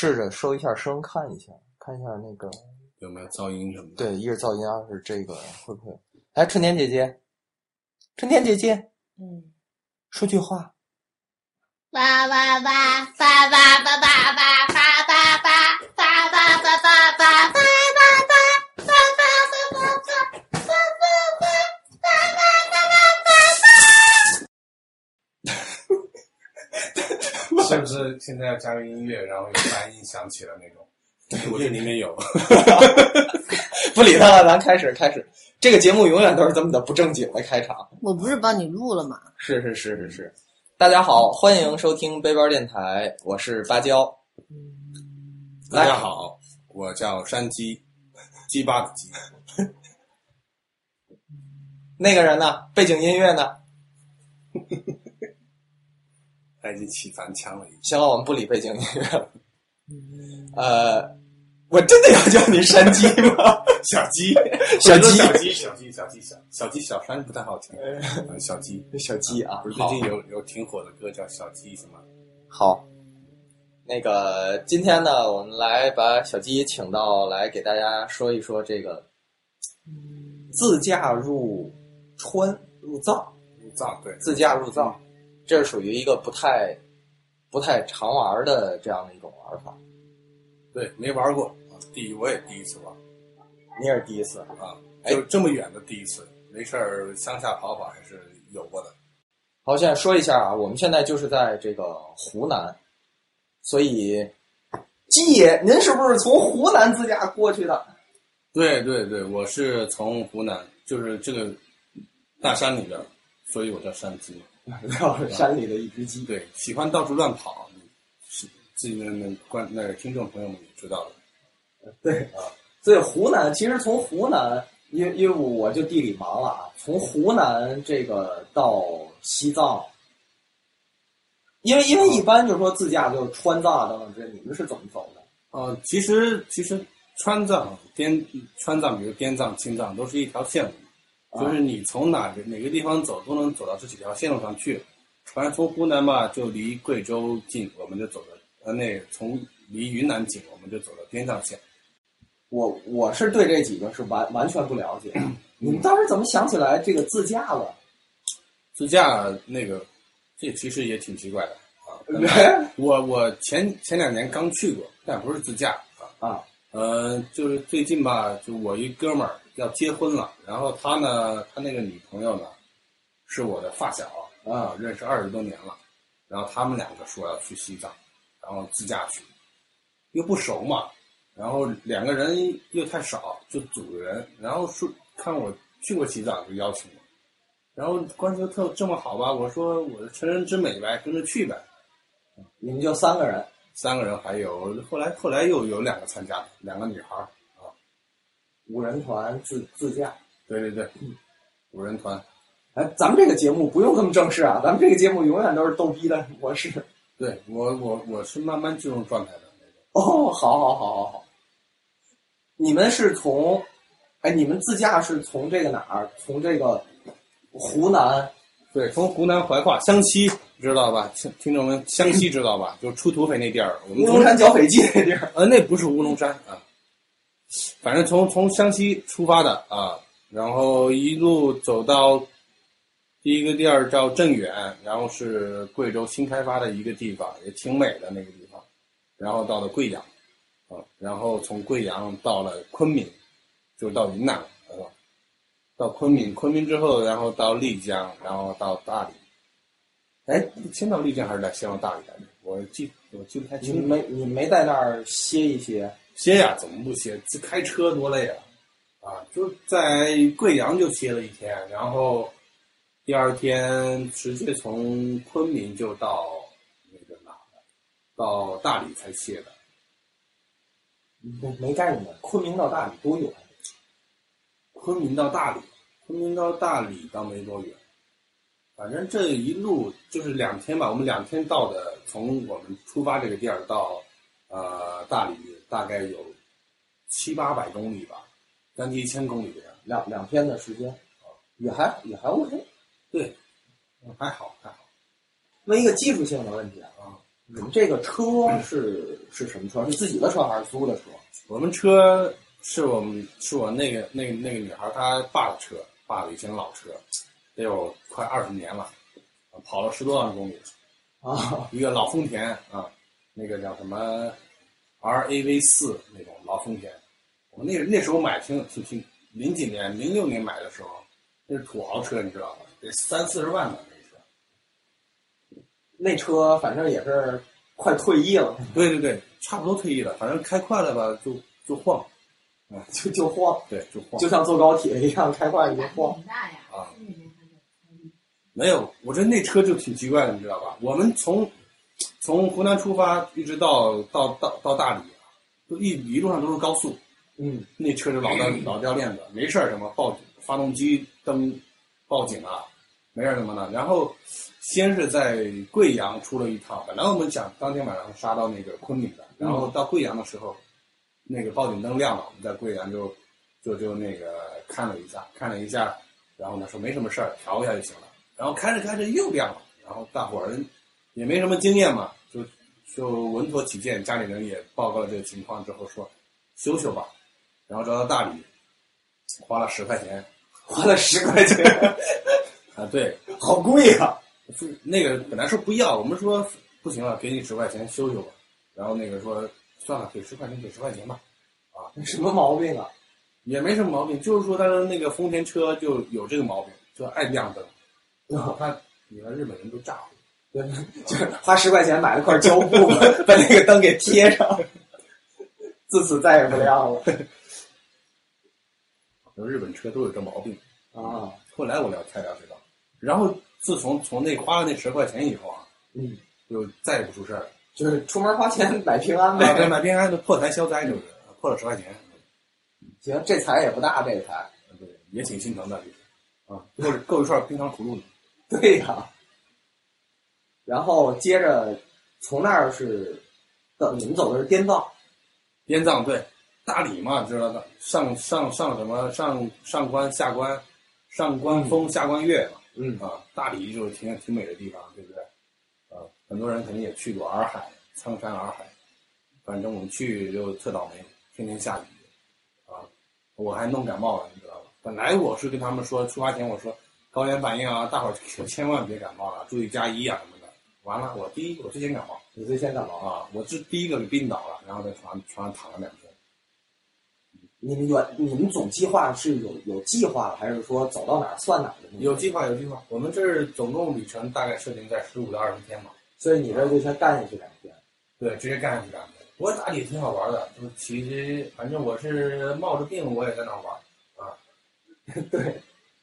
试着收一下声，看一下，看一下那个有没有噪音什么的？对，一是噪音，二是这个会不会？哎，春天姐姐，春天姐姐，嗯，说句话。叭叭叭叭叭叭叭叭叭是不是现在要加个音乐，然后有翻音响起了那种？我这里面有。不理他了，咱开始开始。这个节目永远都是这么的不正经的开场。我不是帮你录了吗？是是是是是。大家好，欢迎收听背包电台，我是芭蕉。大家好，我叫山鸡，鸡巴的鸡。那个人呢？背景音乐呢？他已经起反腔了。行了，我们不理背景音乐了。呃，我真的要叫你山鸡吗？小鸡，小鸡，小鸡，小鸡，小鸡，小小鸡，小山不太好听。小鸡，小鸡啊！不是最近有有挺火的歌叫《小鸡》什么？好，那个今天呢，我们来把小鸡请到来给大家说一说这个自驾入川入藏，入藏对，自驾入藏，这是属于一个不太不太常玩的这样的一种玩法。对，没玩过，第一我也第一次玩。你也是第一次啊？就这么远的第一次，没事儿乡下跑跑还是有过的。好，现在说一下啊，我们现在就是在这个湖南，所以鸡爷，您是不是从湖南自驾过去的？对对对，我是从湖南，就是这个大山里边，所以我叫山鸡。山里的一只鸡，对，喜欢到处乱跑，是自己那那观那个听众朋友们也知道的。对啊。所以湖南其实从湖南，因为因为我就地理盲了啊，从湖南这个到西藏，因为因为一般就是说自驾就是川藏啊等等这些，你们是怎么走的？呃，其实其实川藏、滇川藏，比如滇藏、青藏，都是一条线路，就是你从哪个哪个地方走，都能走到这几条线路上去。反正从湖南吧，就离贵州近，我们就走的；呃，那从离云南近，我们就走的滇藏线。我我是对这几个是完完全不了解，你们当时怎么想起来这个自驾了？自驾那个，这其实也挺奇怪的啊。我我前前两年刚去过，但不是自驾啊啊。呃，就是最近吧，就我一哥们儿要结婚了，然后他呢，他那个女朋友呢，是我的发小啊，认识二十多年了，然后他们两个说要去西藏，然后自驾去，又不熟嘛。然后两个人又太少，就组人。然后说看我去过西藏，就邀请我。然后关系特这么好吧？我说我的成人之美呗，跟着去呗。你们就三个人，三个人还有后来后来又有两个参加，两个女孩儿啊，五人团自自驾。对对对，五人团。哎，咱们这个节目不用这么正式啊，咱们这个节目永远都是逗逼的模式。对我我我是慢慢进入状态的那种。哦，好好好好好。你们是从，哎，你们自驾是从这个哪儿？从这个湖南，对，从湖南怀化湘西，知道吧？听听众们，湘西知道吧？就出土匪那地儿，乌龙山剿匪记那地儿。呃，那不是乌龙山啊，反正从从湘西出发的啊，然后一路走到第一个地儿叫镇远，然后是贵州新开发的一个地方，也挺美的那个地方，然后到了贵阳。啊，然后从贵阳到了昆明，就到云南了，是吧？到昆明，昆明之后，然后到丽江，然后到大理。哎，先到丽江还是来先到大理来着？我记我记不太清。你没你没在那儿歇一歇？歇呀，怎么不歇？这开车多累啊！啊，就在贵阳就歇了一天，然后第二天直接从昆明就到那个哪了？到大理才歇的。没没概念，昆明到大理多远？昆明到大理，昆明到大理倒没多远，反正这一路就是两天吧。我们两天到的，从我们出发这个地儿到呃大理，大概有七八百公里吧，将近一千公里这样。两两天的时间，也还也还 OK，对，还好还好。问一个技术性的问题啊，你们这个车是是什么车？是自己的车还是租的车？我们车是我们是我那个那个那个女孩她爸的车，爸的以前老车，得有快二十年了，跑了十多万公里，啊，一个老丰田啊，那个叫什么 R A V 四那种老丰田，我那那时候买挺挺挺，零几年零六年买的时候，那是土豪车，你知道吧？得三四十万呢那车。那车反正也是快退役了，对对对，差不多退役了，反正开快了吧就就晃，就就晃，对就晃。就像坐高铁一样，开快了就晃。很大呀，啊没有，我觉得那车就挺奇怪的，你知道吧？我们从从湖南出发，一直到到到到大理，都一一路上都是高速，嗯，那车是老掉 老掉链子，没事儿什么报警，发动机灯报警啊，没事儿什么的。然后先是在贵阳出了一趟，本来我们想当天晚上杀到那个昆明的，然后到贵阳的时候，那个报警灯亮了，我们在贵阳就就就那个看了一下，看了一下，然后呢说没什么事儿，调一下就行了。然后开着开着又亮了，然后大伙儿也没什么经验嘛，就就稳妥起见，家里人也报告了这个情况之后说修修吧，然后找到大理，花了十块钱花了十块钱，啊，对，好贵啊！是那个本来说不要，我们说不行了，给你十块钱修修吧，然后那个说算了，给十块钱给十块钱吧，啊什么毛病啊？也没什么毛病，就是说他的那个丰田车就有这个毛病，就爱亮灯，然后他你看日本人都炸呼。对，就是花十块钱买了块胶布，把那个灯给贴上，自此再也不亮了。日本车都有这毛病。啊，后来我了才了解到，然后自从从那花了那十块钱以后啊，嗯，就再也不出事儿了。就是出门花钱买平安啊，对，呗。买平安就破财消灾就是破了十块钱，行，这财也不大，这财。对，也挺心疼的，就是啊，够够一串冰糖葫芦呢。对呀、然后接着从那儿是，到你们走的是滇藏，滇藏对，大理嘛，知道的，上上上什么上上关下关，上关风下关月嘛，嗯啊，大理就是挺挺美的地方，对不对？啊，很多人肯定也去过洱海，苍山洱海，反正我们去就特倒霉，天天下雨，啊，我还弄感冒了，你知道吧？本来我是跟他们说，出发前我说高原反应啊，大伙儿可 千万别感冒了，注意加衣啊什么的。完了，我第一我最先感冒你最先感冒。啊，我这第一个给病倒了，然后在床床上躺了两天。你们原你们总计划是有有计划的，还是说走到哪儿算哪儿的？有计划，有计划。我们这儿总共旅程大概设定在十五到二十天嘛。所以你这就先干下去两天。对，直接干下去两天。不过大理挺好玩的，就是其实反正我是冒着病我也在那儿啊。对，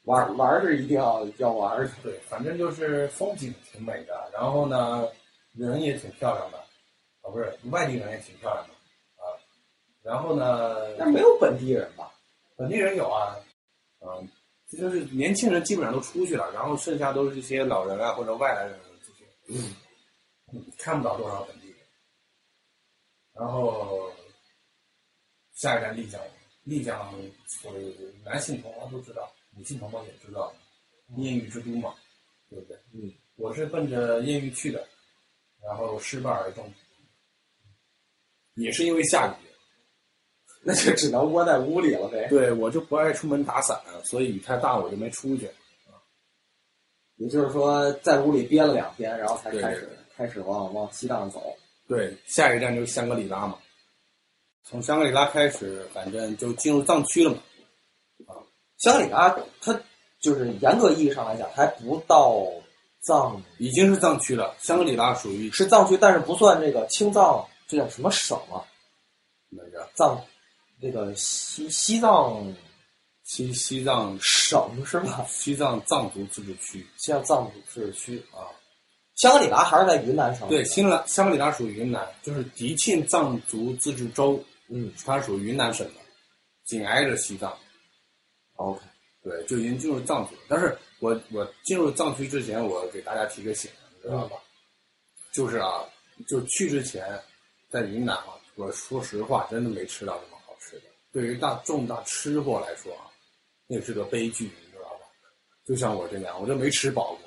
玩玩是一定要要玩的。对，反正就是风景挺美的，然后呢，人也挺漂亮的，啊不是外地人也挺漂亮的啊。然后呢，但没有本地人吧？本地人有啊，嗯，这就是年轻人基本上都出去了，然后剩下都是一些老人啊或者外来人这些，嗯，嗯看不到多少本地人。然后下一站丽江，丽江所有男性同胞都知道，女性同胞也知道，艳遇之都嘛，对不对？嗯，我是奔着艳遇去的，然后失败而终，也是因为下雨。那就只能窝在屋里了呗。对我就不爱出门打伞，所以雨太大我就没出去。也就是说，在屋里憋了两天，然后才开始开始往往西藏走。对，下一站就是香格里拉嘛。从香格里拉开始，反正就进入藏区了嘛。香格里拉它就是严格意义上来讲，还不到藏已经是藏区了。香格里拉属于是藏区，但是不算这个青藏，这叫什么省啊？那个藏那个西西藏西西藏省是吧？西藏藏族自治区西藏藏族自治区。啊。香格里拉还是在云南省？对，新兰香格里拉属于云南，就是迪庆藏族自治州，嗯它属于云南省的，紧挨着西藏。，OK，对，就已经进入藏区了。但是我我进入藏区之前，我给大家提个醒，你知道吧？就是啊，就去之前，在云南啊，我说实话，真的没吃到什么好吃的。对于大重大吃货来说啊，那是个悲剧，你知道吧？就像我这样，我就没吃饱过。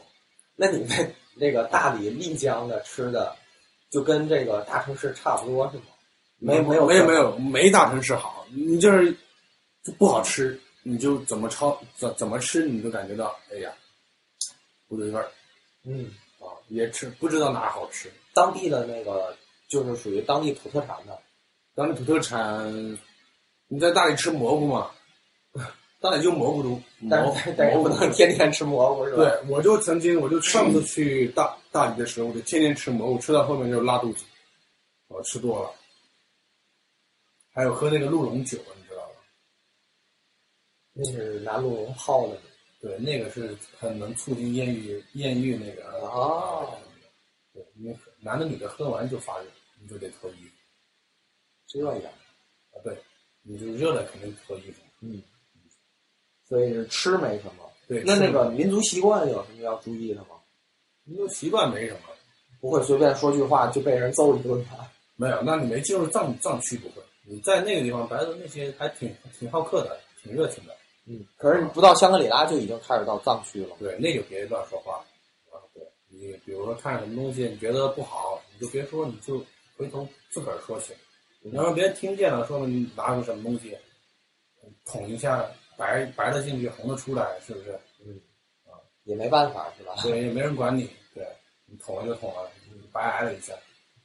那你在那个大理、丽江的吃的就跟这个大城市差不多是吗？没没有没有没有没大城市好，你就是就不好吃，你就怎么抄怎怎么吃你都感觉到，哎呀，不对味儿嗯，啊，也吃不知道哪儿好吃。当地的那个就是属于当地土特产的，当地土特产，你在大理吃蘑菇吗？大理就蘑菇多，但但是不能天天吃蘑菇是吧？对，我就曾经，我就上次去大大理的时候，我就天天吃蘑菇，吃到后面就拉肚子，我吃多了。还有喝那个鹿茸酒？那是拿鹿茸泡的。对，那个是很能促进艳遇艳遇那个哦啊。对，因为男的女的喝完就发热，你就得脱衣服这样，啊。对，你就热了肯定脱衣服。嗯，所以是吃没什么。对，那那个民族习惯有什么要注意的吗？民族习惯没什么，不会随便说句话就被人揍一顿吧？没有。那你没进入藏藏区不会，你在那个地方白的那些还挺挺好客的，挺热情的。嗯，可是你不到香格里拉就已经开始到藏区了。对，那就别乱说话啊。对你比如说看什么东西你觉得不好，你就别说，你就回头自个儿说去。你要让别人听见了，说明你拿出什么东西，捅一下，白白的进去，红的出来，是不是？嗯，啊也没办法是吧？对，也没人管你。对，你捅了就捅了，你白挨了一下。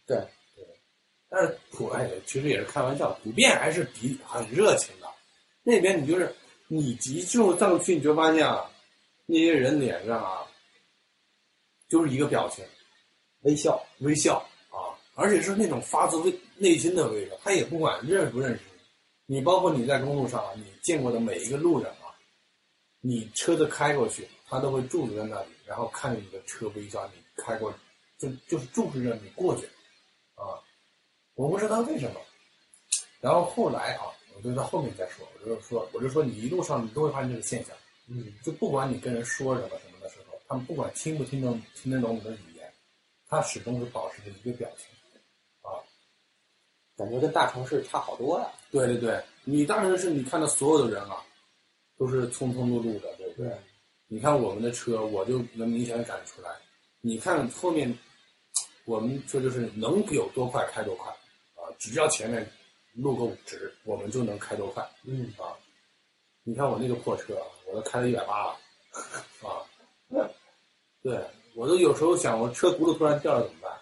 对对，但是普哎，其实也是开玩笑，普遍还是比很热情的。那边你就是你一进入藏区，你就发现啊，那些人脸上啊，就是一个表情，微笑。微笑啊，而且是那种发自内心的微笑，他也不管认不认识你，你包括你在公路上，你见过的每一个路人啊，你车子开过去，他都会驻足在那里，然后看着你的车微笑，你开过去，就就是注视着你过去，啊，我不知道为什么，然后后来啊，我就到后面再说，我就说，我就说你一路上你都会发现这个现象，嗯，就不管你跟人说什么什么的时候，他们不管听不听懂听得懂你的语言，他始终是保持着一个表情。啊感觉跟大城市差好多呀。对对对，你大城市你看到所有的人啊，都是匆匆碌碌的，对不对？你看我们的车，我就能明显的感出来。你看后面，我们车就是能有多快开多快啊，只要前面路够直，我们就能开多快嗯，啊。你看我那个破车，我都开了一百八了啊。对我都有时候想，我车轱辘突然掉了怎么办？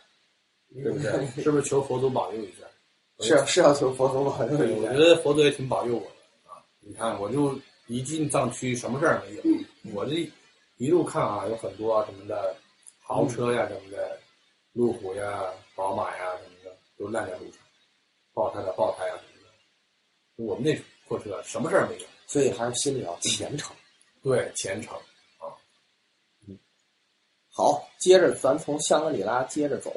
对不对？是不是求佛祖保佑一下？是是要求佛祖保佑，一下我觉。得佛祖也挺保佑我的啊！你看，我就一进藏区，什么事儿没有。我这一路看啊，有很多啊什么的豪车呀、什么的，路虎呀、宝马呀什么的，都烂在路上，爆胎的爆胎啊什么的。我们那货车什么事儿没有，所以还是心里要虔诚。对，虔诚啊。嗯。好，接着咱从香格里拉接着走。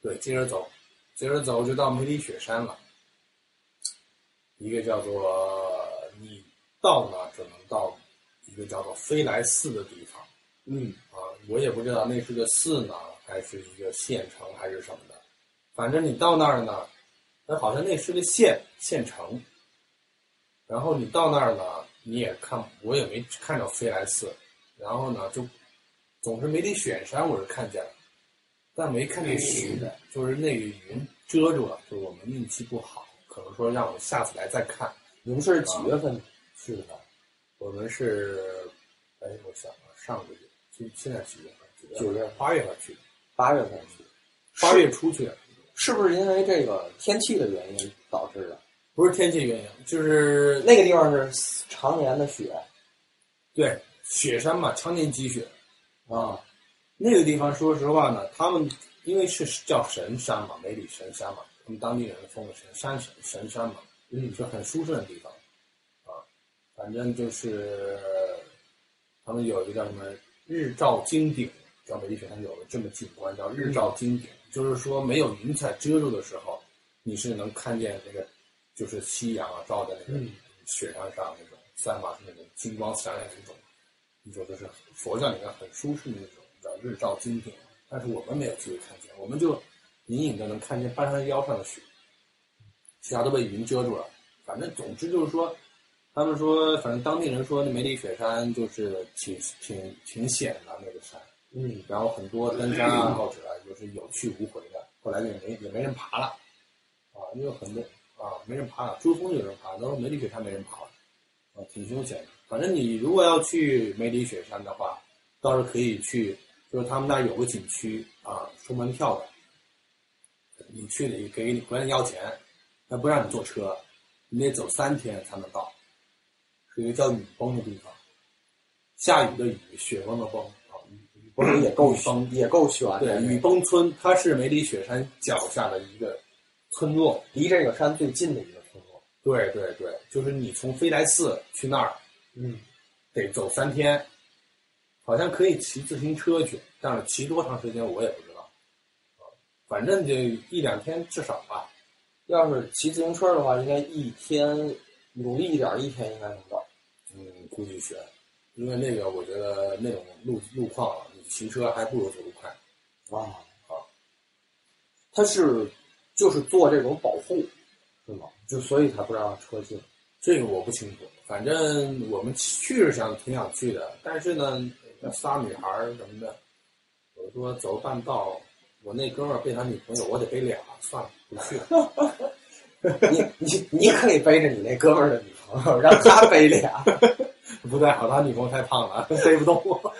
对，接着走，接着走就到梅里雪山了。一个叫做你到那只能到一个叫做飞来寺的地方嗯，啊，我也不知道那是个寺呢，还是一个县城，还是什么的。反正你到那儿呢，那好像那是个县县城。然后你到那儿呢，你也看，我也没看到飞来寺。然后呢，就总是没得雪山，我是看见了。但没看见雪，就是那个云遮住了，就是我们运气不好，可能说让我们下次来再看。你们是几月份去的？我们是，哎，我想啊，上个月，现现在几月份？九月八月份去的，八月份去的。八月初去的，是不是因为这个天气的原因导致的？不是天气原因，就是那个地方是常年的雪对雪山嘛，常年积雪。啊，那个地方，说实话呢，他们因为是叫神山嘛，梅里神山嘛，他们当地人封的神山神神山嘛，嗯是很舒适的地方，啊，反正就是他们有一个叫什么日照金顶，叫梅里雪山有个这么景观叫日照金顶，就是说没有云彩遮住的时候，你是能看见那个就是夕阳啊照在那个嗯雪山上那种散发出那种金光闪闪那种，你说就是佛教里面很舒适的那种叫日照金顶，但是我们没有机会看见，我们就隐隐的能看见半山腰上的雪，其他都被云遮住了。反正总之就是说，他们说，反正当地人说那梅里雪山就是挺挺挺险的那个山，嗯然后很多登山爱好者啊就是有去无回的，后来也没也没人爬了，啊，因为很多啊没人爬了，珠峰有人爬，然后梅里雪山没人爬了，啊，挺凶险的。反正你如果要去梅里雪山的话，倒是可以去，就是他们那儿有个景区啊，收门票的，你去得给你管你要钱，他不让你坐车，你得走三天才能到，是一个叫雨崩的地方，下雨的雨，雪崩的崩啊，雨雨不是也够雨崩也够悬对，的。雨崩村它是梅里雪山脚下的一个村落。离这个山最近的一个村落。对对对，就是你从飞来寺去那儿嗯，得走三天，好像可以骑自行车去，但是骑多长时间我也不知道。啊，反正就一两天至少吧。要是骑自行车的话，应该一天努力一点，一天应该能到。嗯，估计悬，因为那个我觉得那种路路况骑车还不如走路快。啊啊，他是就是做这种保护，是吗？就所以才不让车进。这个我不清楚，反正我们去是想挺想去的，但是呢，那仨女孩儿什么的，我说走半道，我那哥们儿背他女朋友，我得背俩，算了，不去了。你你你可以背着你那哥们儿的女朋友，让他背俩，不太好，他女朋友太胖了，背不动我。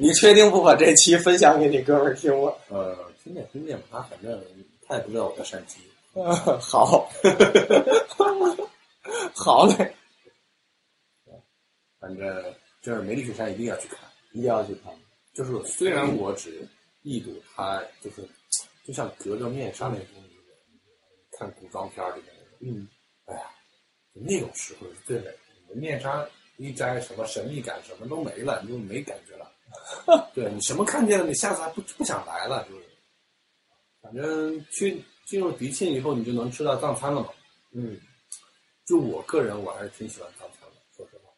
你确定不把这期分享给你哥们儿听吗？呃，听见听见吧，他反正他也不知道我的山鸡。好，好嘞，反正就是梅里雪山一定要去看。一定要去看。就是虽然我只一睹它，就是就像隔着面纱那种看古装片儿里面那种。嗯，哎呀，那种时候是最美的。面纱一摘，什么神秘感什么都没了，你就没感觉了。对你什么看见了，你下次还不不想来了，就是。反正去进入迪庆以后，你就能吃到藏餐了嘛。嗯，就我个人，我还是挺喜欢藏餐的，说实话。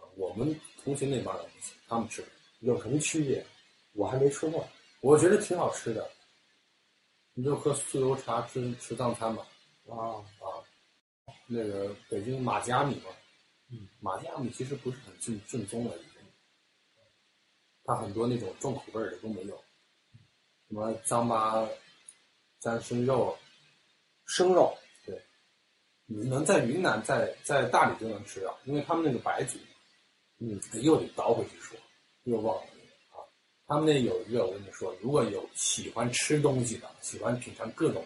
啊，我们同行那帮人不行，他们吃，有什么区别？我还没吃过。我觉得挺好吃的。你就喝酥油茶，吃吃藏餐吧。啊，啊，那个北京马家米嘛，嗯，马家米其实不是很正正宗的它很多那种重口味的都没有，什么张巴沾生肉，生肉。对你能在云南在在大理就能吃到，因为他们那个白族，嗯，又得倒回去说，又忘了啊，他们那有一个我跟你说，如果有喜欢吃东西的，喜欢品尝各种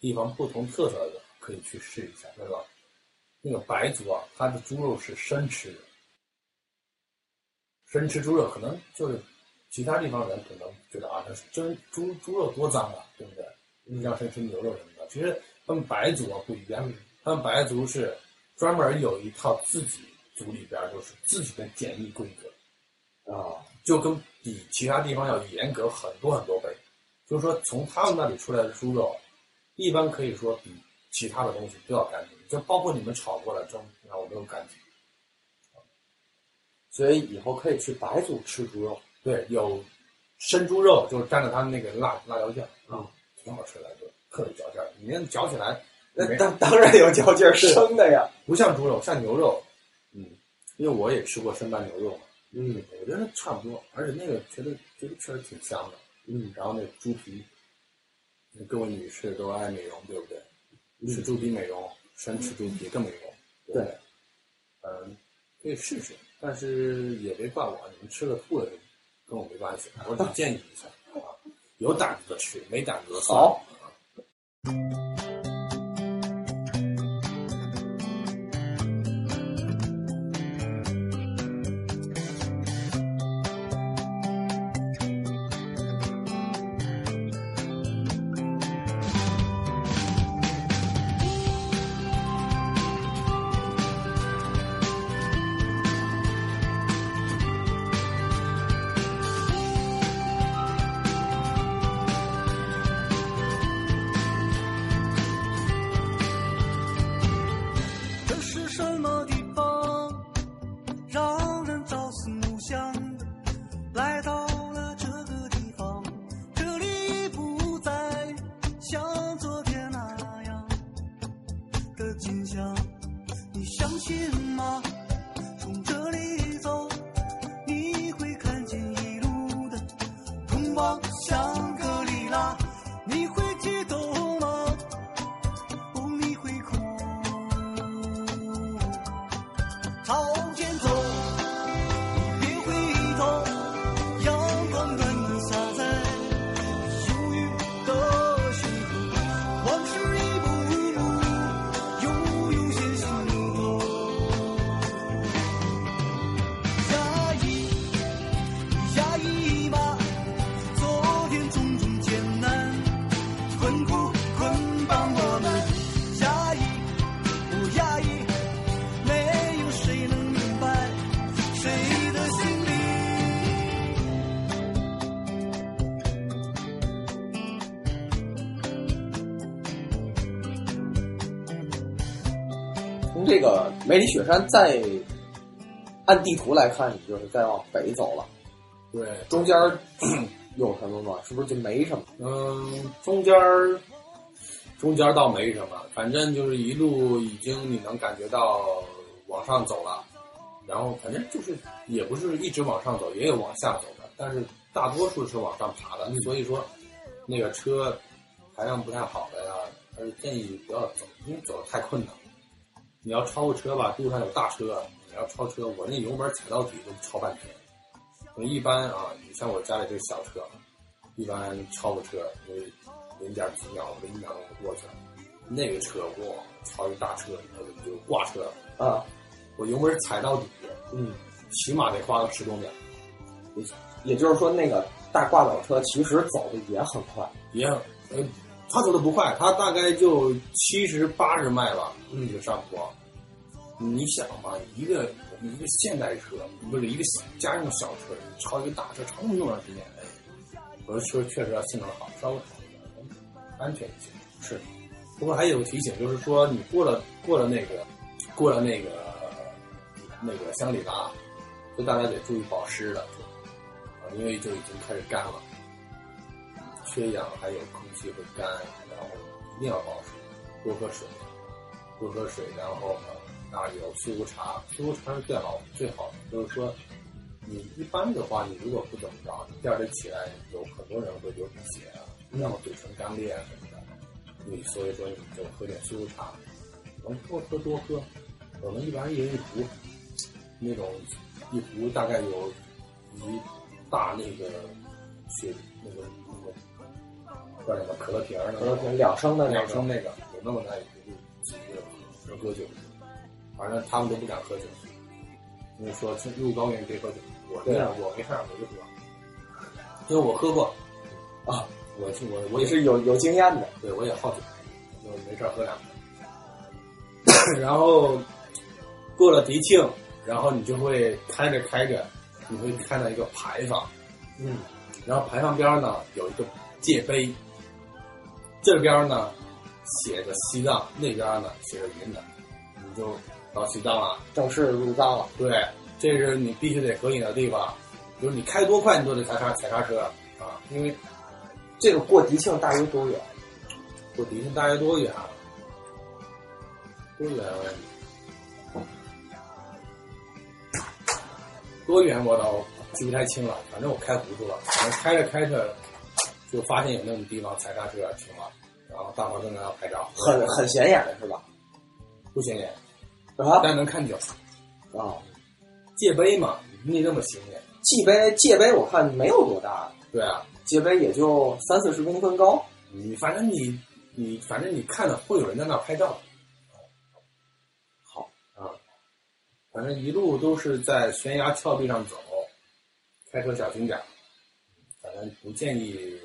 地方不同特色的，可以去试一下，那个？那个白族啊，它的猪肉是生吃的，生吃猪肉可能就是其他地方人可能觉得啊，那是真猪猪肉多脏啊，对不对？你像生吃牛肉什么的，其实他们白族啊不一样，他们白族是专门有一套自己族里边就是自己的检疫规格，啊，就跟比其他地方要严格很多很多倍。就是说，从他们那里出来的猪肉，一般可以说比其他的东西都要干净，就包括你们炒过的蒸，然后都干净。所以以后可以去白族吃猪肉。对，有生猪肉，就是蘸着他们那个辣辣椒酱，嗯，挺好吃的，就特别嚼劲儿。你那嚼起来那当当然有嚼劲儿，生的呀。不像猪肉，像牛肉。嗯，因为我也吃过生拌牛肉嘛，嗯我觉得差不多，而且那个觉得觉得确实挺香的。嗯，然后那猪皮，各位女士都爱美容，对不对？吃猪皮美容，生吃猪皮更美容，对？嗯，可以试试，但是也别怪我，你们吃了吐了跟我没关系，我只建议一下啊，有胆子的吃，没胆子的算了。好什么这个梅里雪山再按地图来看，你就是再往北走了，对，中间儿 有什么吗？是不是就没什么？嗯，中间儿中间儿倒没什么，反正就是一路已经你能感觉到往上走了，然后反正就是也不是一直往上走，也有往下走的，但是大多数是往上爬的，所以说那个车排量不太好的呀，还是建议不要走，因为走得太困难。你要超个车吧，路上有大车，你要超车，我那油门踩到底都超半天。我一般啊，你像我家里这小车，一般超个车，零点几秒、零秒钟过去了。那个车哇，超一大车，那个就挂车了。啊，我油门踩到底，嗯，起码得花个十多秒，也就是说，那个大挂斗车其实走的也很快，也呃，他走的不快，他大概就七十八十迈吧，嗯就上坡。你想嘛，一个一个现代车，不是一个家用小车，超一个大车，超那么长时间，哎，我的车确实要性能好，稍微好一点，安全一些。是，不过还有个提醒，就是说你过了过了那个过了那个那个香里拉，就大家得注意保湿了，啊，因为就已经开始干了。缺氧，还有空气会干，然后一定要保湿，多喝水，多喝水，然后呢，那有苏湖茶，苏湖茶是最好最好的，就是说，你一般的话，你如果不怎么着，第二天起来有很多人会流鼻血啊，然后嘴唇干裂啊什么的，你所以说你就喝点苏湖茶，能多喝多喝，我们一般一人一壶，那种一壶大概有一大那个雪那个那个叫什么可乐瓶儿那个可乐瓶两升的两升那个有那么大一壶，几个人喝酒，反正他们都不敢喝酒，因为说去入高原别喝酒，我这样我没事儿我就喝，因为我喝过啊，我是我我也也是有有经验的，对，我也好酒，就没事儿喝两瓶。然后过了迪庆，然后你就会开着开着，你会看到一个牌坊，嗯，然后牌坊边儿呢有一个界碑，这边儿呢写着西藏，那边儿呢写着云南，你就到西藏了。正式入藏了，对，这是你必须得合影的地方，就是你开多快你都得踩刹踩刹车啊，因为这个过迪庆大约多远？过迪庆大约多远啊？多远？多远我倒记不太清了，反正我开糊涂了。反正开着开着，就发现有那种地方踩刹车停了，然后大伙正在那拍照，很很显眼的是吧？不显眼，啊但能看见。啊，界碑嘛，没那么显眼。界碑界碑我看没有多大，对啊，界碑也就三四十公分高，你反正你你反正你看了会有人在那拍照。好啊，反正一路都是在悬崖峭壁上走，开车小心点儿。反正不建议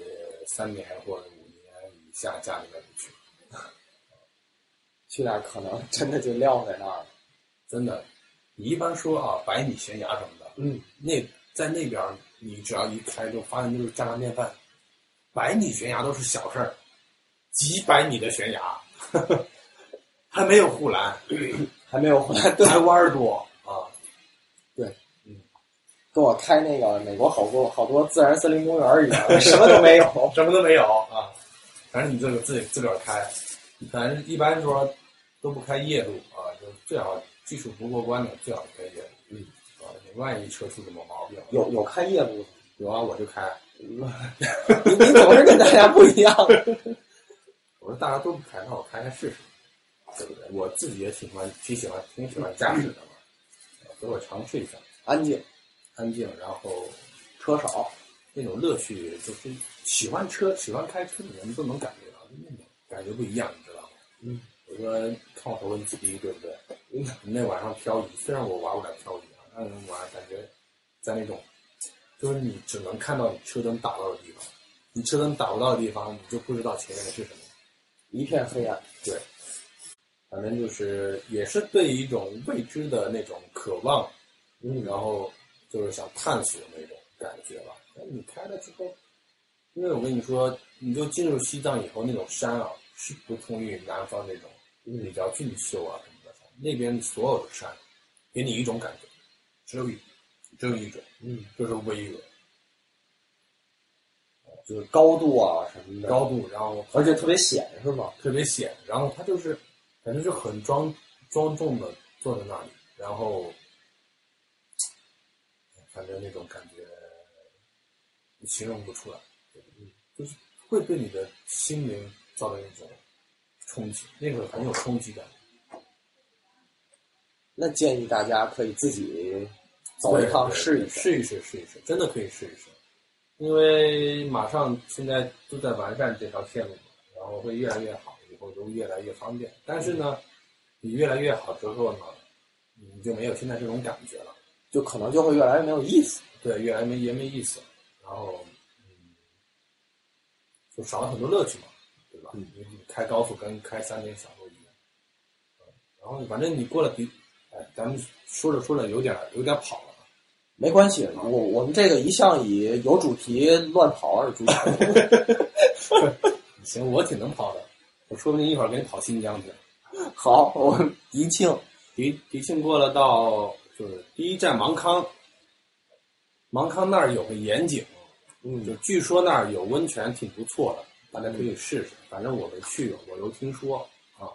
三年或者五年以下家里面不去，去那儿可能真的就撂在那儿了。真的。你一般说啊，百米悬崖什么的，嗯，那在那边儿你只要一开就发现就是家常便饭，百米悬崖都是小事儿，几百米的悬崖，还没有护栏，还没有回来，对，还弯儿多啊。跟我开那个美国好多好多自然森林公园一样，什么都没有。什么都没有啊，反正你这个自己自个儿开，反正一般说都不开夜路啊，就最好技术不过关的最好开夜路。嗯，啊，你万一车出什么毛病，有有开夜路的，有啊，我就开。你你总是跟大家不一样。我说大家都不开，那我开开试试，对不对？我自己也挺喜欢挺喜欢挺喜欢驾驶的嘛，所以我尝试一下，安静，安静，然后车少，那种乐趣，就是喜欢车、喜欢开车的人都能感觉到，那种感觉不一样，你知道吗？嗯，我说看我头文字 D，对不对？嗯，那晚上漂移，虽然我玩不了漂移啊，但是晚上感觉在那种，就是你只能看到你车灯打到的地方，你车灯打不到的地方，你就不知道前面的是什么。一片黑暗。对反正就是也是对一种未知的那种渴望，嗯然后就是想探索那种感觉吧。那你开了之后，因为我跟你说，你就进入西藏以后，那种山啊是不同于南方那种比较俊秀啊什么的，那边所有的山给你一种感觉，只有一只有一种，嗯，就是巍峨就是高度啊什么的，高度，然后而且特别险是吗？特别险，然后它就是反正就很庄庄重的坐在那里，然后反正那种感觉你形容不出来，就是会对你的心灵造成一种冲击，那个很有冲击感。那建议大家可以自己走一趟试一试。试一试，试一试，真的可以试一试。因为马上现在都在完善这条线路嘛，然后会越来越好，以后都越来越方便。但是呢，你越来越好之后呢，你就没有现在这种感觉了，就可能就会越来越没有意思。对，越来越没也没意思，然后嗯，就少了很多乐趣嘛，对吧？嗯你你开高速跟开山间小路一样，嗯然后反正你过了比，哎，咱们说着说着有点有点跑了。没关系，我我们这个一向以有主题乱跑而著称。行，我挺能跑的，我说不定一会儿给你跑新疆去。好，我迪庆，迪迪庆过了到就是第一站芒康，芒康那儿有个盐井，嗯就据说那儿有温泉，挺不错的，大家可以试试。反正我没去过，我都听说啊。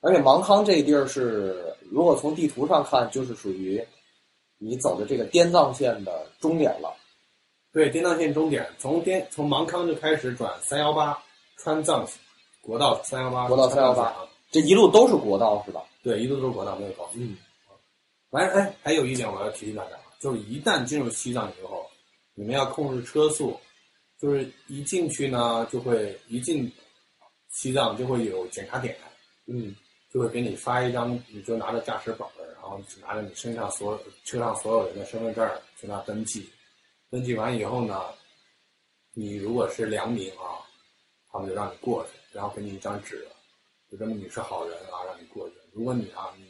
而且芒康这地儿是，如果从地图上看，就是属于你走的这个滇藏线的终点了。对，滇藏线终点从滇从芒康就开始转三幺八川藏国道三幺八，国道318啊，这一路都是国道是吧？对，一路都是国道，没有高速。嗯，反正哎，还有一点我要提醒大家，就是一旦进入西藏以后，你们要控制车速，就是一进去呢，就会一进西藏就会有检查点，嗯，就会给你发一张，你就拿着驾驶本儿，然后拿着你身上所有车上所有人的身份证儿去那登记，登记完以后呢，你如果是良民啊，他们就让你过去，然后给你一张纸，就证明你是好人啊，让你过去。如果你啊，你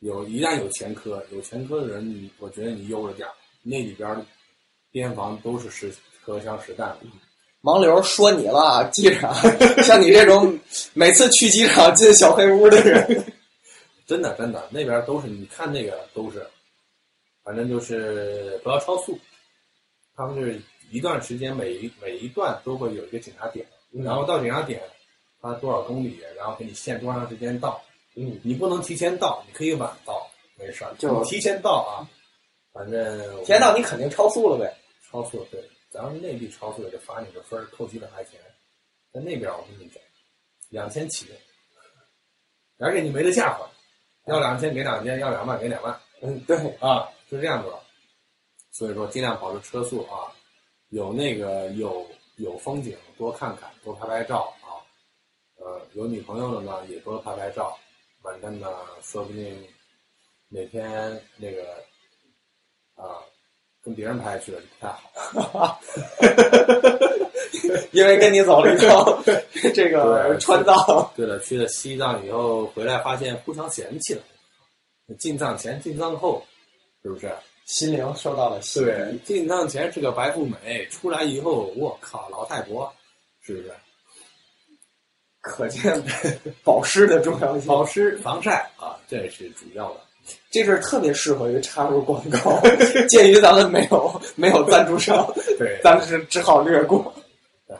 有一旦有前科，有前科的人，你我觉得你悠着点儿，那里边儿边防都是实荷枪实弹的。盲流说你了啊，机长，像你这种每次去机场进小黑屋的人，真的真的，那边都是你看那个都是，反正就是不要超速。他们是一段时间每一每一段都会有一个检查点，嗯然后到检查点，它多少公里，然后给你限多长时间到。嗯，你不能提前到，你可以晚到，没事儿。就你提前到啊，反正提前到你肯定超速了呗。超速，对，咱们内地超速也就罚你个分儿，扣几百块钱。在那边我跟你讲，两千起，而且你没得下还，要两千给两千，要两万给两万嗯，对，啊，是这样子的。所以说，尽量保持车速啊，有那个有有风景多看看，多拍拍照啊。呃，有女朋友的呢，也多拍拍照。反正呢，说不定哪天那个啊，跟别人拍去了就不太好。因为跟你走了以后这个川藏，对了，去了西藏以后回来，发现互相嫌弃了。进藏前、进藏后，是不是？心灵受到了洗对。，进藏前是个白富美，出来以后，我靠，老太婆，是不是？可见保湿的重要性。保湿、防晒啊，这是主要的。这是特别适合于插入广告。鉴于咱们没有没有赞助商，对，咱们是只好略过。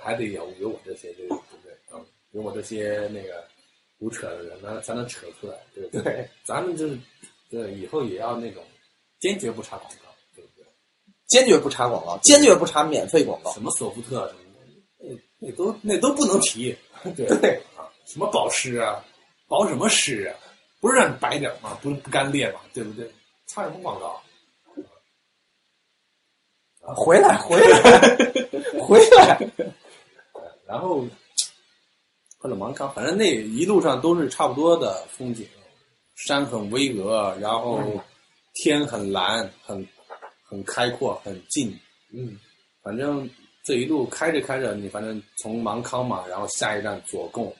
还得有有我这些，对不对？嗯，有我这些那个胡扯的人呢，才能扯出来，对不对？对，咱们就是，对，以后也要那种坚决不插广告，对不对？坚决不插广告，坚决不插免费广告。什么索福特什么的，那那都那都不能提，对什么保湿啊，保什么湿啊？不是让你白点吗？不是不干裂吗？对不对？插什么广告？回来，回来，回来。然后或者芒康，反正那一路上都是差不多的风景，山很巍峨，然后天很蓝，很很开阔，很近。嗯，反正这一路开着开着，你反正从芒康嘛，然后下一站左贡，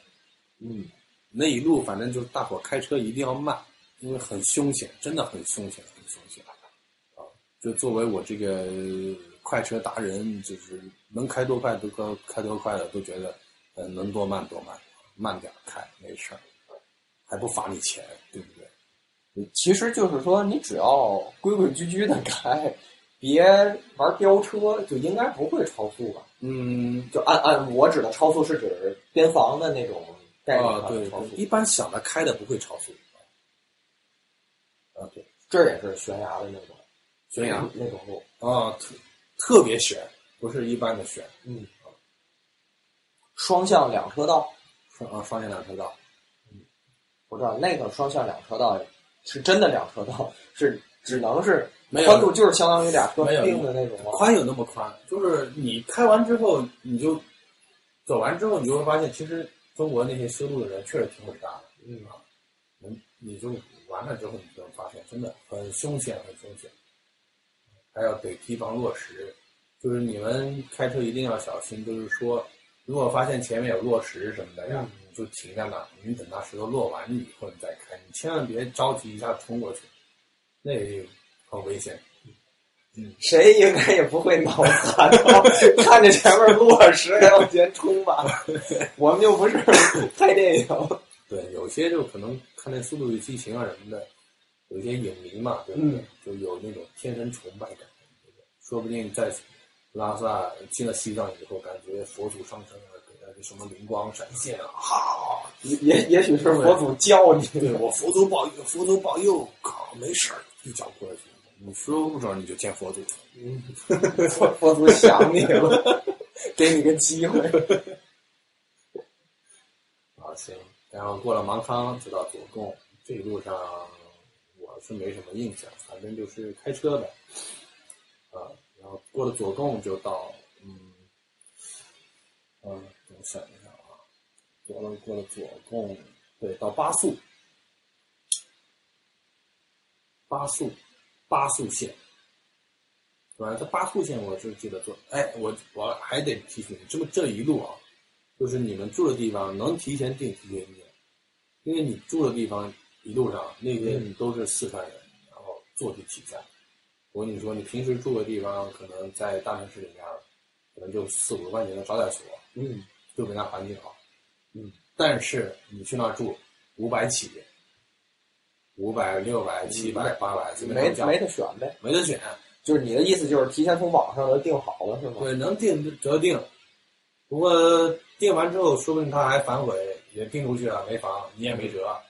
嗯那一路反正就是大伙开车一定要慢，因为很凶险，真的很凶险，很凶险啊！就作为我这个快车达人，就是能开多快都开开多快的，都觉得呃能多慢多慢，慢点开没事儿，还不罚你钱，对不对？其实就是说，你只要规规矩矩的开，别玩飙车，就应该不会超速吧？嗯，就按按我指的超速是指边防的那种概念超速，，一般小的开的不会超速。啊，对，这也是悬崖的那种悬崖那种路。啊，特特别悬，不是一般的悬，嗯，双向两车道，双啊双向两车道。嗯我知道那个双向两车道是真的两车道，是只能是没有宽度就是相当于俩车没有并的那种吗？宽有那么宽，就是你开完之后，你就走完之后，你就会发现，其实中国那些修路的人确实挺伟大的。嗯啊，你你就完了之后，你就会发现真的很凶险，很凶险，还要得提防落石。就是你们开车一定要小心，就是说，如果发现前面有落石什么的呀，你就停在那儿，你等那石头落完以后你再开，你千万别着急一下冲过去，那很危险。嗯 谁应该也不会脑残到看着前面落石还往前冲吧？我们又不是 拍电影。对，有些就可能看那《速度与激情》啊什么的，有一些影迷嘛，对不对？嗯就有那种天生崇拜感，对不对说不定在拉萨进了西藏以后，感觉佛祖上身了，给他个什么灵光闪现啊，好，也也许是佛祖教你对我佛祖保佑，佛祖保佑，靠，没事儿，一脚过去，你说不准你就见佛祖。嗯，佛佛祖想你了，给你个机会。啊，行，然后过了芒康就到左贡，这一路上我是没什么印象，反正就是开车的，啊，然后过了左贡就到，嗯，嗯，我想一下啊，过了过了左贡，对，到巴素，巴素，巴宿县，对吧？这巴宿县我是记得做，哎，我我还得提醒你，这么这一路啊，就是你们住的地方能提前订提前订，因为你住的地方一路上那边都是四川人，然后坐地起价。我跟你说，你平时住的地方可能在大城市里面，可能就四五十块钱的招待所，嗯，就比那环境好。嗯，但是你去那儿住，五百起，五百、六百、七百、八百，随便没没得选呗。没得选。就是你的意思就是提前从网上都订好了是吗？对，能定就折定，不过定完之后，说不定他还反悔，也定出去了，没房，你也没辙啊。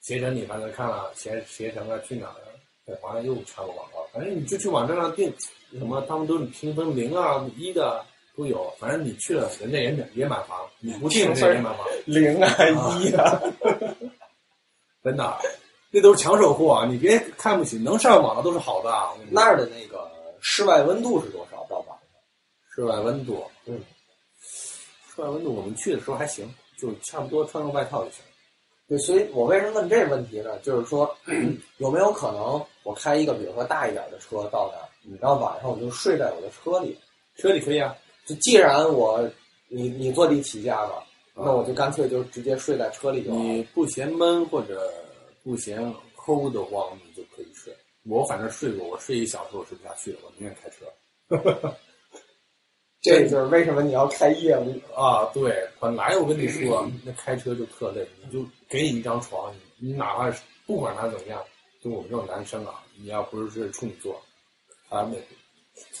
携程你反正看了，携携程啊去哪儿了？对，好像又插个广告，反正你就去网站上订，什么他们都是评分零啊、一的都有，反正你去了，人家也满也买房，你不订人家也买房，零啊一啊，真的，那都是抢手货啊！你别看不起，能上网的都是好的啊。那儿的那个室外温度是多少？到晚上？室外温度，嗯，室外温度我们去的时候还行，就差不多穿个外套就行。对，所以我为什么问这个问题呢？就是说，有没有可能我开一个比如说大一点的车到那儿，然后晚上我就睡在我的车里？车里可以啊，就既然我你你坐地起价嘛，那我就干脆就直接睡在车里就好了。你不嫌闷或者不嫌齁的慌，你就可以睡。我反正睡过，我睡一小时我睡不下去了，我宁愿开车。这就是为什么你要开业务。啊，对，本来我跟你说，那开车就特累，你就给你一张床，你你哪怕是不管他怎么样，就我们这种男生啊，你要不是处女座，啊，那，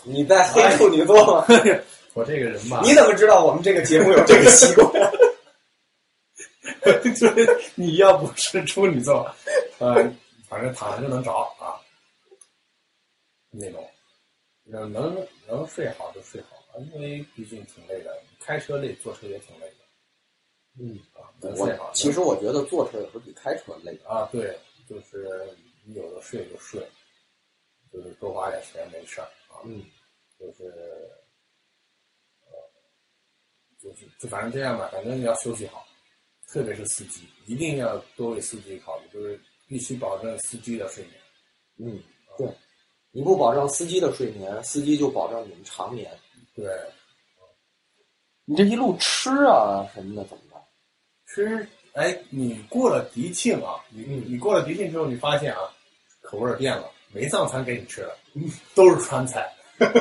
你在黑处女座吗？我这个人吧，你怎么知道我们这个节目有这个习惯？就是你要不是处女座，呃，反正躺着就能着啊，那种，能能能睡好就睡好，因为毕竟挺累的，开车累，坐车也挺累的。嗯，啊，能我睡好。其实我觉得坐车有时候比开车累。啊，对，就是你有的睡就睡，就是多花点钱没事儿啊，嗯，就是，呃，就是就反正这样吧，反正要休息好，特别是司机，一定要多为司机考虑，就是必须保证司机的睡眠。嗯，对，你不保证司机的睡眠，司机就保证你们长眠。对，你这一路吃啊什么的怎么办？吃，哎，你过了迪庆啊，你你你过了迪庆之后，你发现啊，口味儿变了，没藏餐给你吃了，都是川菜。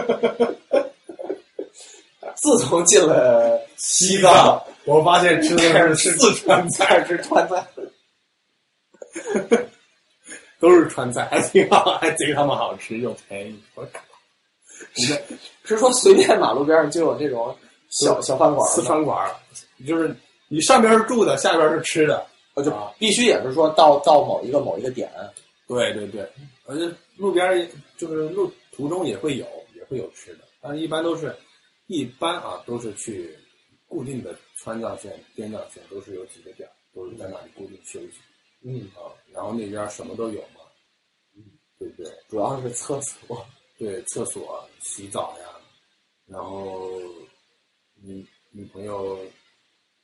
自从进了西藏，我发现吃的是四川菜，开始吃川菜。都是川菜，还挺好，还贼他妈好吃又便宜。我靠，是说随便马路边上就有这种小小饭馆儿，四川馆儿，就是你上边是住的，下边是吃的。啊就啊必须也是说到到某一个某一个点，对对对，而且路边儿就是路途中也会有，也会有吃的，但是一般都是，一般啊都是去固定的川藏线、滇藏线，都是有几个点儿，都是在那里固定休息嗯，啊。然后那边儿什么都有嘛，嗯，对不对？主要是厕所。对，厕所、洗澡呀，然后女女朋友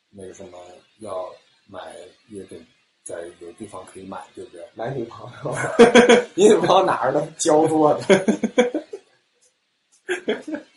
那个什么要买也得在有地方可以买，对不对？买女朋友，你女朋友哪儿的焦作的？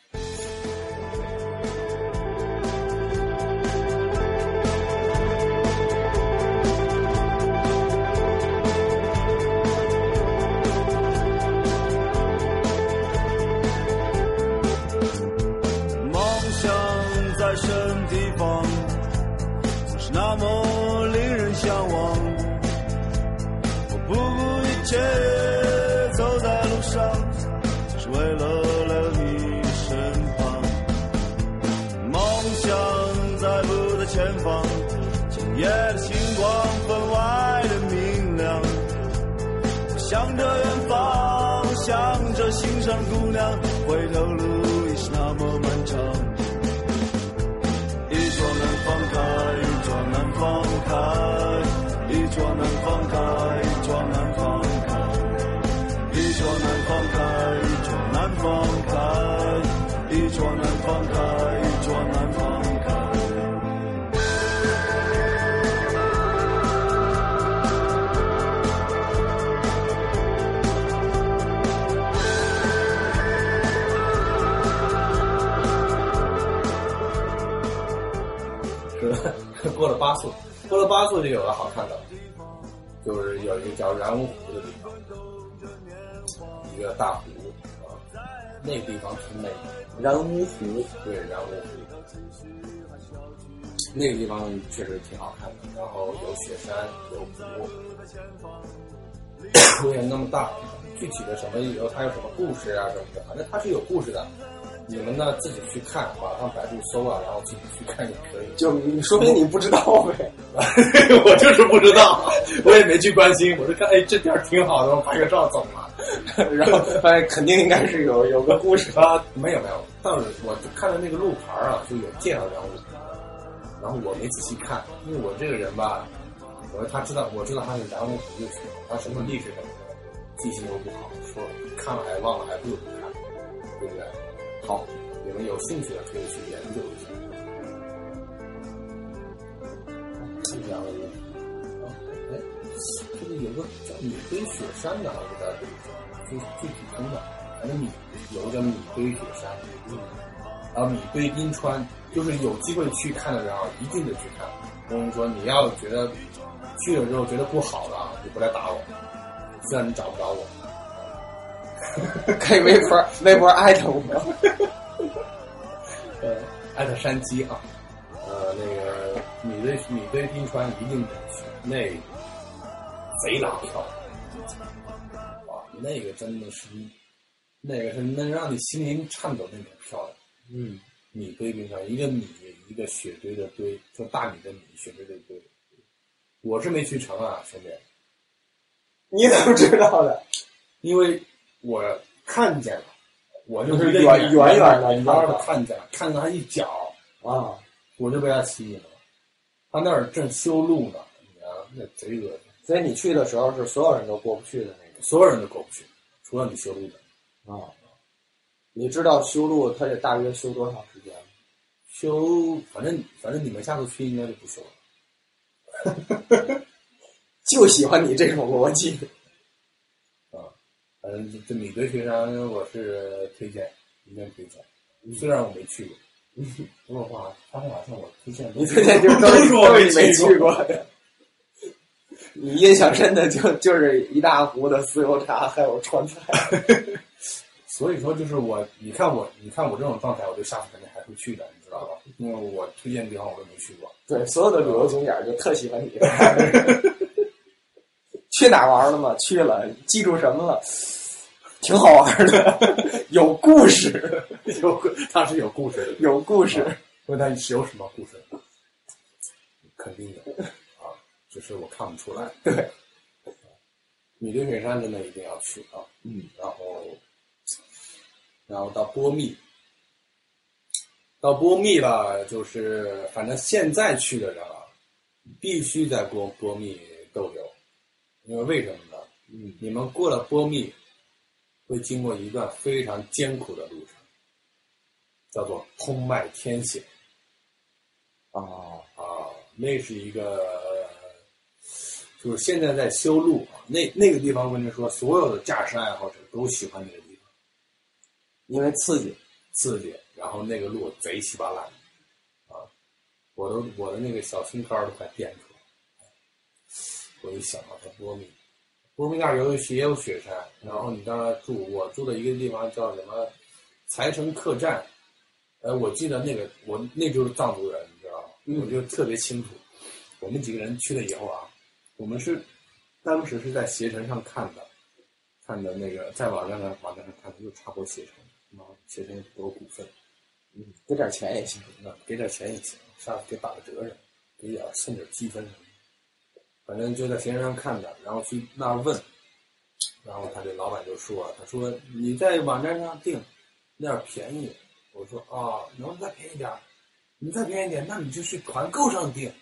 远方，今夜的星光分外的明亮。向着远方，向着心上姑娘，回头路已是那么漫长。一桌难放开，一桌难放开，一桌难放开，一桌难放开，一桌难放开，一桌难放开，一桌难放开，的，过了八宿，过了八宿就有了好看的，就是有一个叫然乌湖的地方，一个大湖啊，那个地方挺美的。然乌湖，对，然乌湖，那个地方确实挺好看的，然后有雪山，有湖，湖也那么大，具体的什么有它有什么故事啊什么的，反正它是有故事的。你们呢自己去看，网上百度搜啊，然后自己去看也可以。就你说明你不知道呗。我就是不知道，我也没去关心，我就看，哎，这地儿挺好的，我拍个照走嘛。然后发 现肯定应该是有有个故事。啊，没有没有，但是我就看到那个路牌啊，就有介绍人物，然后我没仔细看，因为我这个人吧，我说他知道，我知道他是然乌湖就行，他什么历史什么的，记性又不好，说看了还忘了，还不如不看，对不对？好，你们有兴趣的可以去研究一下。这样的，啊，哎，这个有个叫米堆雪山的，好像在这里，具具体听的，反正米有个叫米堆雪山，嗯，然后米堆冰川，就是有机会去看的人啊，一定得去看。我跟你说，你要觉得去了之后觉得不好的啊，你不来打我，虽然你找不着我。可以微博微博艾特我。呃，艾特山鸡啊，呃，那个米堆米堆冰川一定得去，那贼拉漂亮，哇，那个真的是，那个是能让你心灵颤抖那种漂亮。嗯，米堆冰川，一个米一个雪堆的堆，就大米的米，雪堆的堆。我是没去成啊，兄弟，你怎么知道的？因为我看见了，我就就是远远远的远远的看见了，看到他一脚，啊，我就被他吸引了。他那儿正修路呢，你知道那贼恶心，所以你去的时候是所有人都过不去的那个所有人都过不去，除了你修路的。个啊。你知道修路他得大约修多长时间吗？修，反正反正你们下次去应该就不修了。就喜欢你这种逻辑。反正这这米堆雪山我是推荐，一定推荐。虽然我没去过，不过话发现好像我推荐的你推荐就是都都是 我没去过的。你印象深的就就是一大壶的酥油茶，还有川菜。所以说，就是我，你看我，你看我这种状态，我就下次肯定还会去的，你知道吧？因为我推荐的地方我都没去过。对，所有的旅游景点就特喜欢你。去哪玩了吗？去了，记住什么了？挺好玩的，有故事，有，他是有故事。有故事。问他是有什么故事？肯定有啊，只是我看不出来。对，米堆雪山真的一定要去啊。嗯，然后，然后到波密，到波密吧，就是反正现在去的人啊，必须在波波密逗留，因为为什么呢？嗯，你们过了波密，会经过一段非常艰苦的路程，叫做通麦天险啊，啊，那是一个。就是现在在修路啊，那那个地方，我跟你说，所有的驾驶爱好者都喜欢那个地方。因为刺激。刺激，然后那个路贼稀巴烂，啊，我都我的那个小心肝儿都快颠出来了。我一想到它波密，波密那儿有也有雪山，然后你到那儿住，我住的一个地方叫什么财城客栈，呃，我记得那个我那就是藏族人，你知道吗？嗯我就特别清楚。我们几个人去了以后啊，我们是当时是在携程上看的，看的那个在网站上网站上看的，就插播携程。然后携程有股份，嗯，给点钱也行。那给点钱也行，下次给打个折，给点送点积分什么。反正就在携程上看的，然后去那儿问，然后他这老板就说：“他说你在网站上订那儿便宜。”我说：“啊，能再便宜点儿？你再便宜点，那你就去团购上订，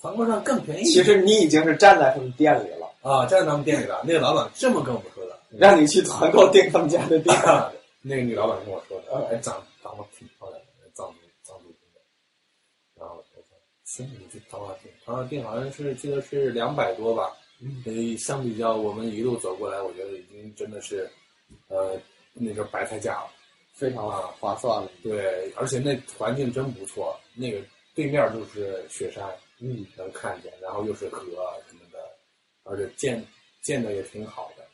团购上更便宜。”其实你已经是站在他们店里了，啊，站在他们店里了，那个老板这么跟我们说的。让你去团购订他们家的店。那个女老板跟我说的，哎，长长得挺漂亮的，藏族藏族姑娘。然后我说行，你去长沙店，长沙店好像是记得是两百多吧。嗯所以相比较我们一路走过来，我觉得已经真的是，呃，那个白菜价了。非常划算了。对，而且那环境真不错，那个对面就是雪山，嗯，能看见，然后又是河啊什么的，而且建建的也挺好的。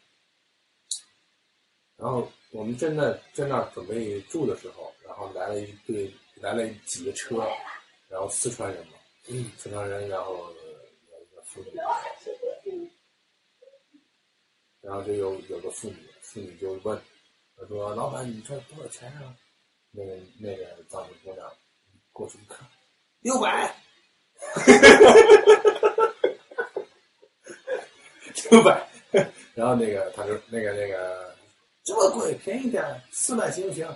然后我们正在在那儿准备住的时候，然后来了一队，来了几个车，然后四川人嘛，嗯，四川人，然后有一个妇女，然后就有有个妇女，妇女就问，她说：“老板，你这多少钱啊？”那个那个藏族姑娘过去一看，六百，六百，然后那个他说那个那个这么贵，便宜点，四百行不行？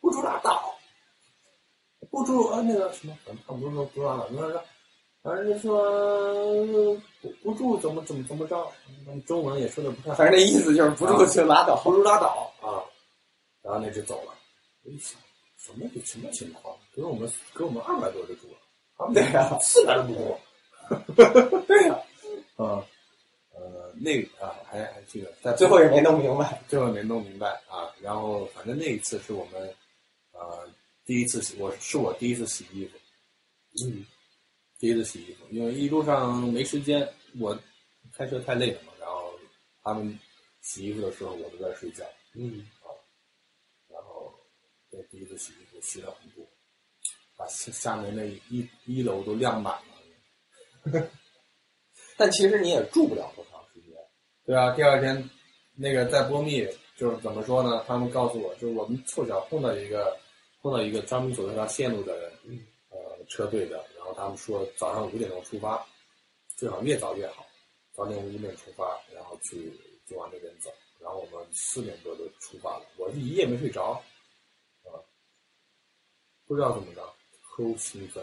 不住拉倒，不住呃那个什么，反正他不说不住拉倒，那个反正就说不不住怎么怎么怎么着，嗯中文也说的不太好，反正那意思就是不住就拉倒。不住拉倒啊，然后那就走了。我一想，什么什么情况？给我们给我们二百多就住了，他们对呀四百都不住。对呀，啊，呃，那个啊，还还记得，但最后也没弄明白。最后没弄明白啊。然后反正那一次是我们呃第一次洗，我是我第一次洗衣服，嗯，第一次洗衣服，因为一路上没时间，我开车太累了嘛。然后他们洗衣服的时候，我都在睡觉。嗯，然后这第一次洗衣服洗了很多，把下下面那一一楼都晾满了。但其实你也住不了多长时间。对啊，第二天那个在波密，就是怎么说呢？他们告诉我，就是我们凑巧碰到一个碰到一个专门走这条线路的人，嗯呃，车队的，然后他们说早上五点钟出发，最好越早越好，早点五点出发，然后去就往那边走，然后我们四点多就出发了，我是一夜没睡着，啊，不知道怎么着，齁兴奋，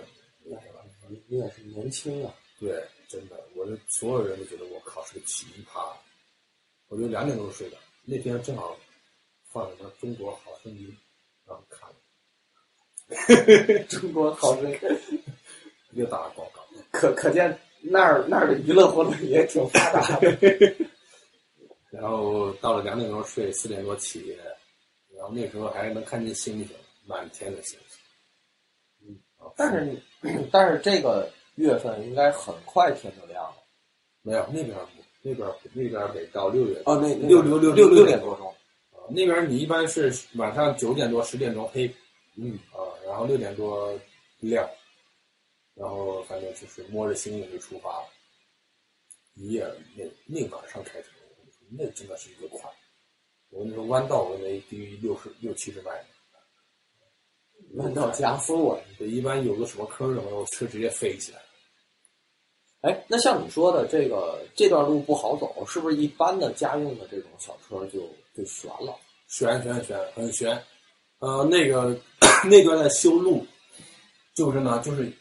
你也是年轻啊。对，真的，我的所有人都觉得我靠是个奇葩，我就两点钟睡的。那天正好放什么《中国好声音》，然后看了，中国好声音，又打了广告。可可见那儿那儿的娱乐活动也挺发达的。然后到了两点钟睡，四点多起，然后那时候还能看见星星，满天的星星。嗯但是你，但是这个月份应该很快天就亮了。没有那边不，那边那边得到六月哦，那六六六六六点多钟。啊，那边你一般是晚上九点多十点钟黑，嗯，啊，然后六点多亮，然后反正就是摸着星星就出发了，一夜那那晚上开车，那真的是一个快，我跟你说弯道我没低于六十六七十迈，弯道加速啊！对，一般有个什么坑什么的，我车直接飞起来。哎，那像你说的这个这段路不好走，是不是一般的家用的这种小车就就悬了？悬悬悬，很悬。呃，那个那段在修路，就是呢，就是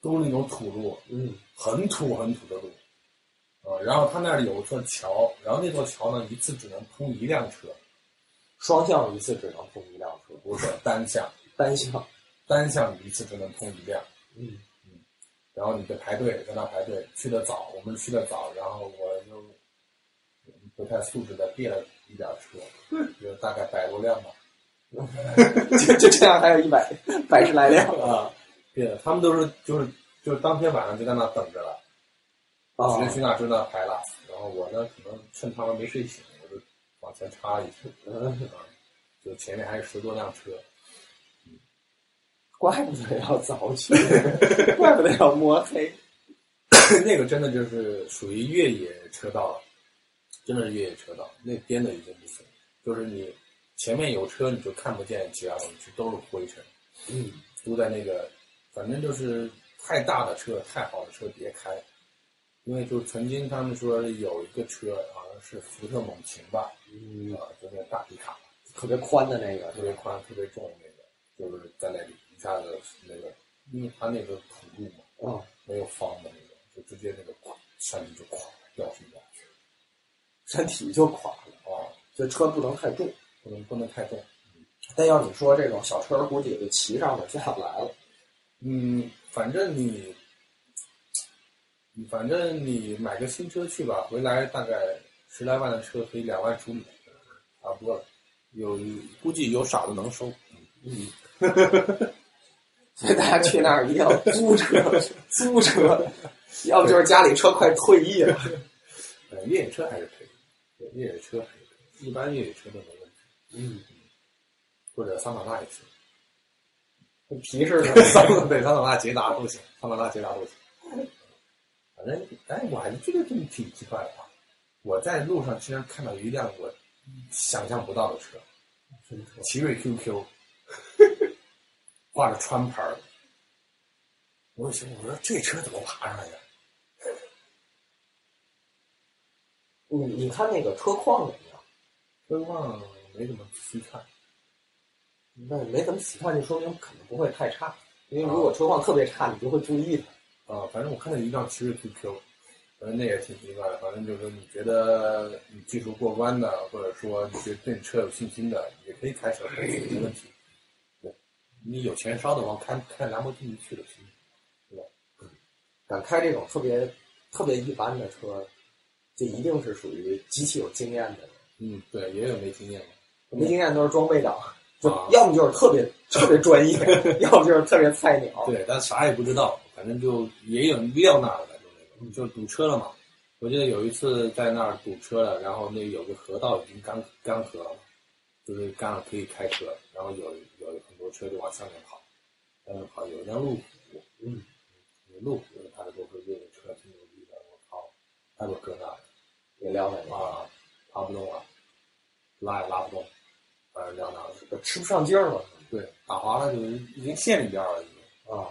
都是那种土路，嗯，很土很土的路。呃，然后他那里有座桥，然后那座桥呢，一次只能通一辆车，双向一次只能通一辆车，不是单向，单向。单向一次只能通一辆。嗯嗯然后你得排队，在那排队，去的早，我们去的早，然后我就不太素质的别了一点车，就大概百多辆吧。就 就这样，还有一百百十来辆。啊，对，他们都是就是就是当天晚上就在那等着了，啊直接去那就那排了。然后我呢，可能趁他们没睡醒，我就往前插一下，就前面还有十多辆车，怪不得要早起，怪不得要摸黑。那个真的就是属于越野车道了，真的是越野车道，那颠的已经不行，就是你前面有车你就看不见其他东西，都是灰尘，嗯，都在那个，反正就是太大的车、太好的车别开，因为就曾经他们说有一个车好像是福特猛禽吧，嗯，啊，就那大皮卡，特别宽的那个，特别宽、特别重的那个，就是在那里一下子那个，因为它那个土路嘛，嗯，没有方的那个，就直接那个垮山体就垮了，掉水下去山体就垮了。啊，这车不能太重，不能不能太重。但要你说这种小车，估计也就骑上了下不来了。嗯，反正你，反正你买个新车去吧，回来大概十来万的车可以两万处理，差不多了。有估计有傻子能收。嗯，所以大家去那儿一定要租车，租车，要不就是家里车快退役了。呃，越野车还是可以，对越野车还是可以，一般越野车都没问题，嗯，或者桑塔纳也行。皮实的。桑对桑塔纳、捷达都行，桑塔纳、捷达都行。反正，哎，我还是觉得这挺奇怪的啊！我在路上竟然看到一辆我想象不到的车，奇瑞 QQ，挂着川牌儿。我就想，我说这车怎么爬上来的？你你看那个车况怎么样？车况没怎么仔细看，那没怎么仔细看，就说明可能不会太差。因为如果车况特别差，你就会注意它。啊，反正我看到一辆奇瑞 QQ，反正那也挺奇怪的。反正就是说，你觉得你技术过关的，或者说你觉得对你车有信心的，也可以开车，没问题。对，你有钱烧的话，开开兰博基尼去了行。敢开这种特别特别一般的车，就一定是属于极其有经验的人。嗯，对，也有没经验的。没经验都是装备党，要么就是特别特别专业，要么就是特别菜鸟。对，但啥也不知道，反正就也有撂那儿了，就，就堵车了嘛。我记得有一次在那儿堵车了，然后那有个河道已经干干涸了，就是干了可以开车，然后有有很多车就往上面跑，下面跑有一辆路虎，嗯，有路虎，他的都是越野车，挺牛逼的，我靠，他就搁那儿也撂那了，啊，爬不动了，拉也拉不动，反正撂那儿了。吃不上劲儿了对，打滑了就已经陷里边了，已经。啊。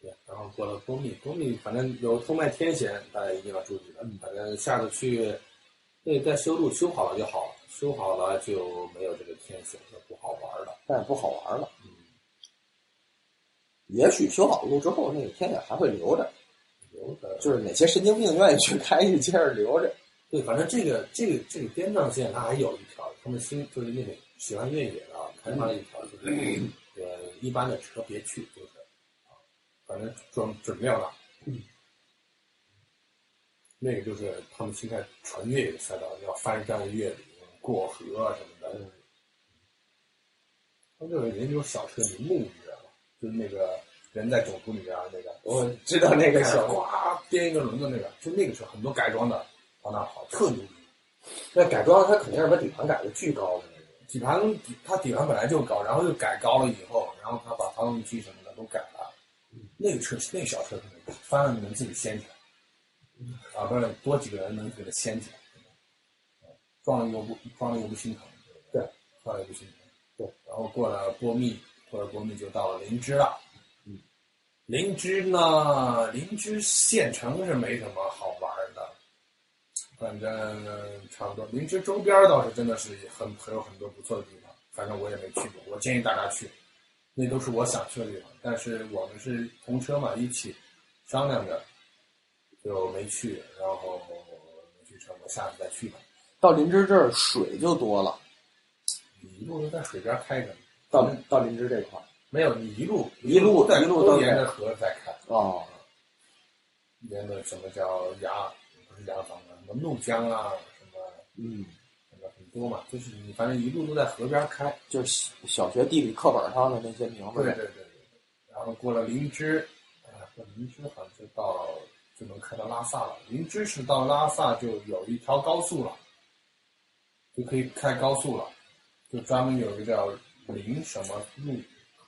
对，然后过了公里，公里反正有通麦天险，大家一定要注意了。反正下次去，那在修路修好了就好了，修好了就没有这个天险，就不好玩了。但也不好玩了。嗯，也许修好路之后，那个天险还会留着，留着就是哪些神经病愿意去开，就接着留着。对，反正这个这个这个边藏线它还有一条，他们新就是那种喜欢越野的啊，开发了一条，就是呃一般的车别去，就是啊，反正准准撂那。嗯那个就是他们现在纯越野的赛道，要翻山越岭、过河啊什么的。他们就有那种小车铃木，你知道吗？就是那个人在囧途里边儿那个，我知道那个小呱编一个轮子那个，就那个车很多改装的往那跑，特牛逼。那改装它肯定是把底盘改的巨高的那种。底盘底它底盘本来就高，然后又改高了以后，然后他把发动机什么的都改了。那个车那个小车可能翻了能自己掀起来，啊，不是多几个人能给它掀起来，撞了又不撞了又不心疼，对，撞了又不心疼。对，然后过了波密，过了波密就到了林芝了。嗯，林芝呢，林芝县城是没什么好玩的，反正差不多。林芝周边倒是真的是很很有很多不错的地方，反正我也没去过，我建议大家去，那都是我想去的地方。但是我们是同车嘛，一起商量着就没去，然后没去成，我下次再去吧。到林芝这儿水就多了，你一路都在水边开着呢，到到林芝这块儿没有你一路一路在一路都沿着河在开。哦，沿着什么叫崖，不是牙坊啊，什么怒江啊，什么嗯，什么很多嘛，就是你反正一路都在河边开。就是小学地理课本上的那些名字。对对对对对。然后过了林芝，啊，过林芝好像就到就能开到拉萨了。林芝是到拉萨就有一条高速了，就可以开高速了，就专门有一个叫林什么路。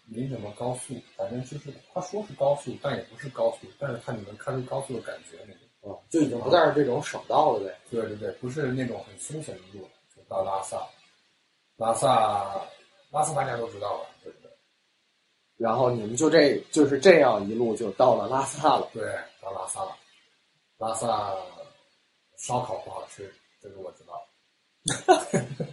林什么高速，反正就是他说是高速，但也不是高速，但是看你能开出高速的感觉那种。哦，就已经不再是这种省道了呗。对对对，不是那种很凶险的路，就到拉萨。拉萨，拉萨大家都知道了，对不对？然后你们就这就是这样一路就到了拉萨了。对，到拉萨了。拉萨烧烤不好吃，这个我知道。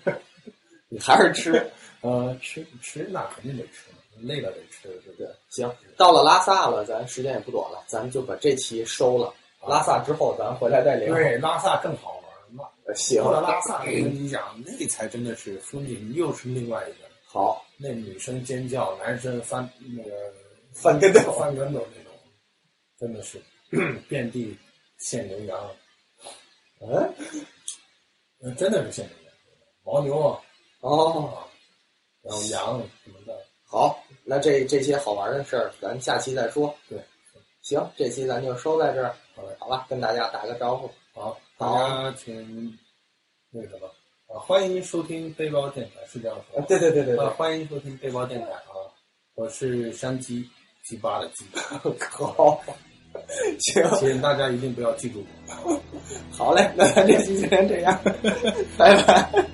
你还是吃，呃，吃吃那肯定得吃嘛，累了得吃，对不对？行，到了拉萨了，咱时间也不短了，咱们就把这期收了。拉萨之后，咱回来再聊。对，拉萨更好玩。嘛行拉萨，我跟你讲，那才真的是风景又是另外一个。好，那女生尖叫，男生翻那个翻跟头翻跟头那种，真的是 遍地现牛羊，嗯，呃，真的是现牛羊，牦牛啊，哦，啊，然后羊什么的，好，那这这些好玩的事儿，咱下期再说。对，行，这期咱就收在这儿。好嘞，好吧，跟大家打个招呼。好，大家请那个什么啊，欢迎收听背包电台，是这样说吗？对对对对啊，欢迎收听背包电台啊，我是山鸡鸡巴的鸡，好，行，请大家一定不要记住我。好嘞，那咱这期就先这样，拜拜。